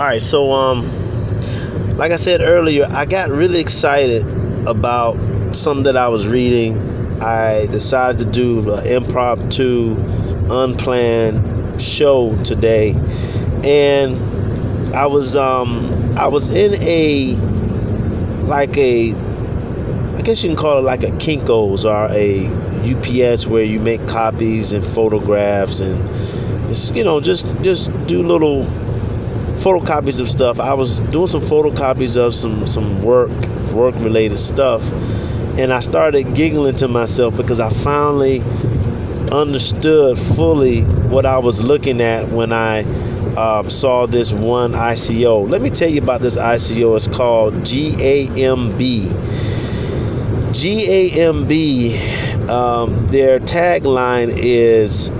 All right, so um, like I said earlier, I got really excited about something that I was reading. I decided to do an impromptu, unplanned show today, and I was um, I was in a like a I guess you can call it like a Kinko's or a UPS where you make copies and photographs and it's, you know just just do little photocopies of stuff. I was doing some photocopies of some some work work related stuff, and I started giggling to myself because I finally understood fully what I was looking at when I uh, saw this one ICO. Let me tell you about this ICO. It's called GAMB. GAMB. Um, their tagline is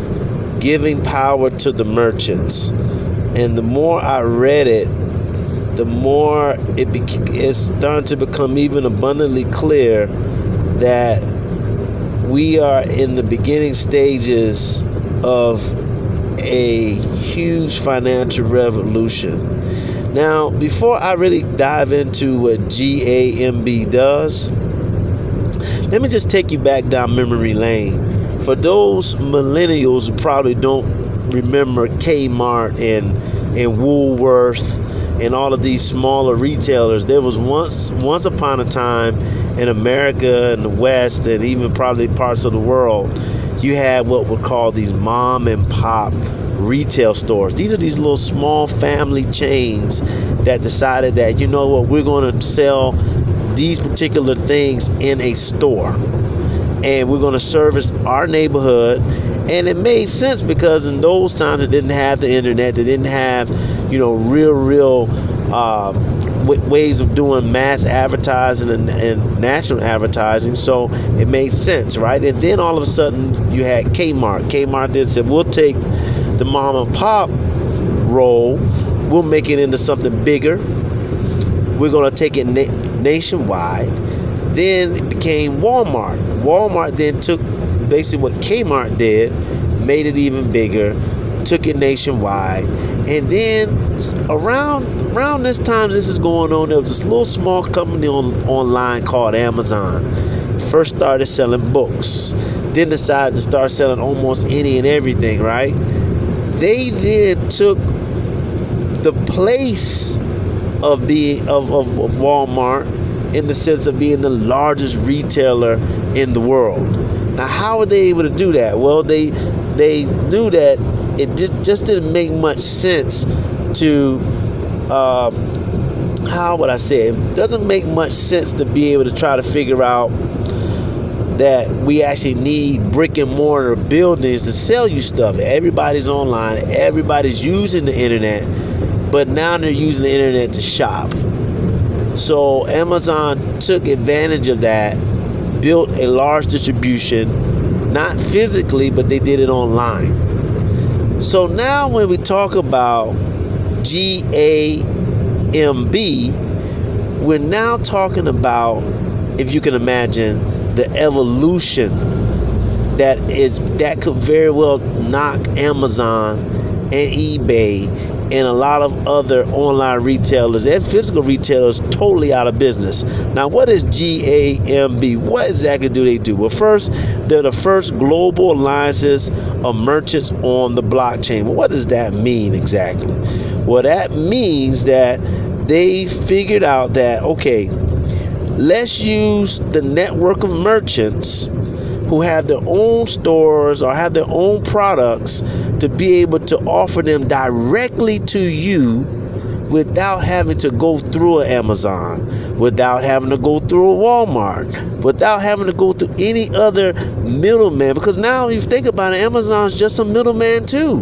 giving power to the merchants. And the more I read it, the more it be- it's starting to become even abundantly clear that we are in the beginning stages of a huge financial revolution. Now, before I really dive into what GAMB does, let me just take you back down memory lane. For those millennials who probably don't remember Kmart and and Woolworth and all of these smaller retailers. There was once once upon a time in America and the West and even probably parts of the world, you had what were called these mom and pop retail stores. These are these little small family chains that decided that you know what we're going to sell these particular things in a store and we're going to service our neighborhood. And it made sense because in those times it didn't have the internet. They didn't have you know real real uh, w- ways of doing mass advertising and, and national advertising. So it made sense right? And then all of a sudden you had kmart. Kmart then said we'll take the mom and pop role. We'll make it into something bigger. We're going to take it na- nationwide. Then it became walmart walmart then took basically what Kmart did, made it even bigger, took it nationwide, and then around around this time this is going on, there was this little small company on online called Amazon. First started selling books, then decided to start selling almost any and everything, right? They then took the place of being of, of, of Walmart in the sense of being the largest retailer in the world. Now, how were they able to do that? Well, they they knew that it did, just didn't make much sense to uh, how would I say it? it doesn't make much sense to be able to try to figure out that we actually need brick and mortar buildings to sell you stuff. Everybody's online, everybody's using the internet, but now they're using the internet to shop. So Amazon took advantage of that built a large distribution, not physically, but they did it online. So now when we talk about GAMB, we're now talking about, if you can imagine, the evolution that is that could very well knock Amazon and eBay and a lot of other online retailers and physical retailers totally out of business. Now, what is GAMB? What exactly do they do? Well, first, they're the first global alliances of merchants on the blockchain. Well, what does that mean exactly? Well, that means that they figured out that, okay, let's use the network of merchants who have their own stores or have their own products to be able to offer them directly to you without having to go through an Amazon, without having to go through a Walmart, without having to go through any other middleman. Because now, if you think about it, Amazon's just a middleman too.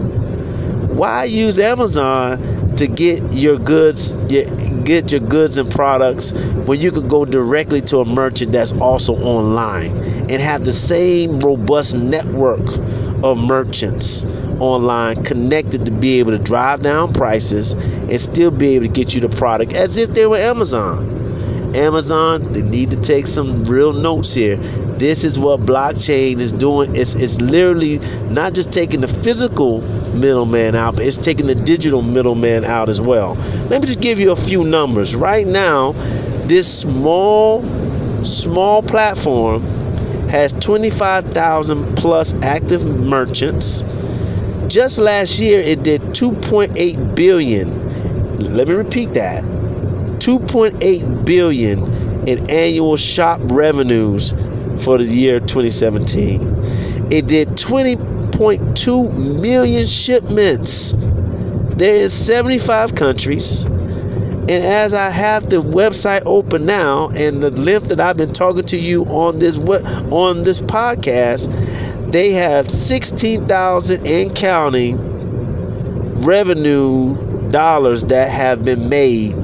Why use Amazon to get your goods, get your goods and products when you could go directly to a merchant that's also online and have the same robust network of merchants online connected to be able to drive down prices and still be able to get you the product as if they were Amazon. Amazon, they need to take some real notes here. This is what blockchain is doing. It's, it's literally not just taking the physical middleman out, but it's taking the digital middleman out as well. Let me just give you a few numbers. Right now, this small, small platform has 25,000 plus active merchants. Just last year, it did 2.8 billion. Let me repeat that 2.8 billion in annual shop revenues for the year 2017. It did 20.2 million shipments. There is 75 countries. And as I have the website open now, and the length that I've been talking to you on this on this podcast, they have 16,000 and counting revenue dollars that have been made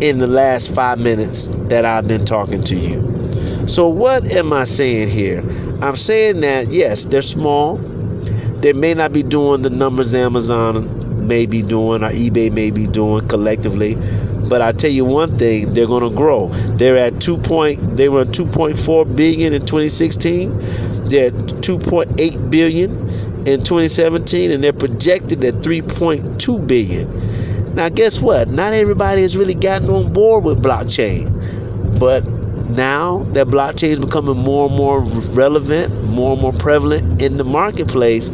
in the last five minutes that I've been talking to you. So, what am I saying here? I'm saying that yes, they're small. They may not be doing the numbers Amazon may be doing or eBay may be doing collectively, but I tell you one thing, they're going to grow. They're at two point. They were 2.4 billion in 2016. They're 2.8 billion in 2017, and they're projected at 3.2 billion. Now, guess what? Not everybody has really gotten on board with blockchain, but now that blockchain is becoming more and more relevant, more and more prevalent in the marketplace,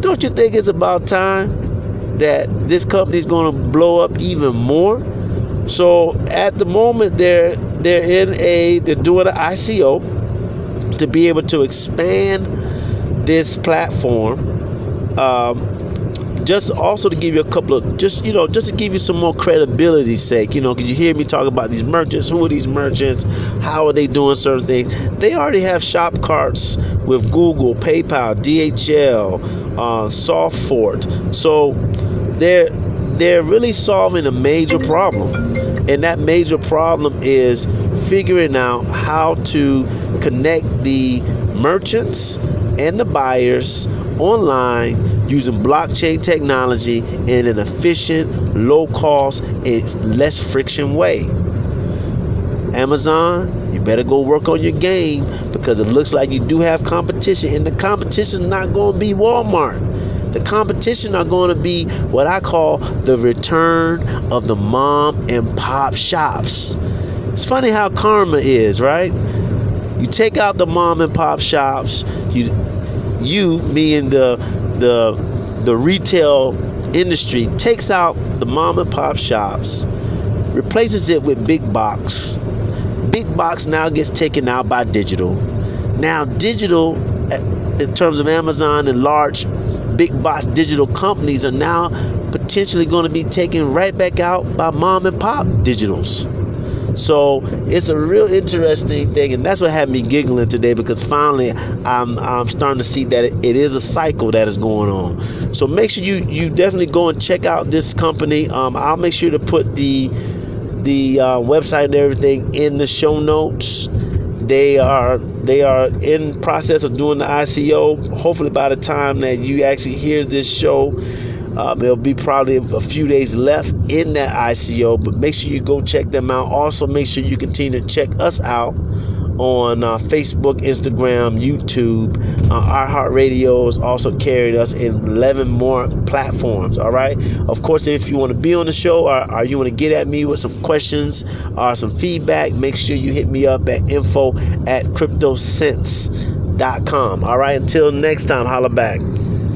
don't you think it's about time that this company is going to blow up even more? So at the moment, they're they're in a they're doing an ICO to be able to expand this platform. Um, just also to give you a couple of just you know just to give you some more credibility sake you know because you hear me talk about these merchants who are these merchants how are they doing certain things they already have shop carts with google paypal dhl uh, Sofort so they're they're really solving a major problem and that major problem is figuring out how to connect the merchants and the buyers online using blockchain technology in an efficient, low cost, and less friction way. Amazon, you better go work on your game because it looks like you do have competition, and the competition is not going to be Walmart. The competition are going to be what I call the return of the mom and pop shops. It's funny how karma is, right? You take out the mom and pop shops, you you being the the the retail industry takes out the mom and pop shops, replaces it with big box. Big box now gets taken out by digital. Now digital eh, in terms of Amazon and large big box digital companies are now potentially going to be taken right back out by mom and pop digitals. So it's a real interesting thing, and that's what had me giggling today because finally I'm, I'm starting to see that it, it is a cycle that is going on. So make sure you you definitely go and check out this company. Um, I'll make sure to put the the uh, website and everything in the show notes. They are they are in process of doing the ICO. Hopefully, by the time that you actually hear this show, um, there'll be probably a few days left in that ICO. But make sure you go check them out. Also, make sure you continue to check us out on uh, Facebook, Instagram, YouTube. Uh, iHeartRadio is also carried us in 11 more platforms. All right. Of course, if you want to be on the show or, or you want to get at me with some questions or some feedback, make sure you hit me up at info at cryptosense.com. All right. Until next time, holla back.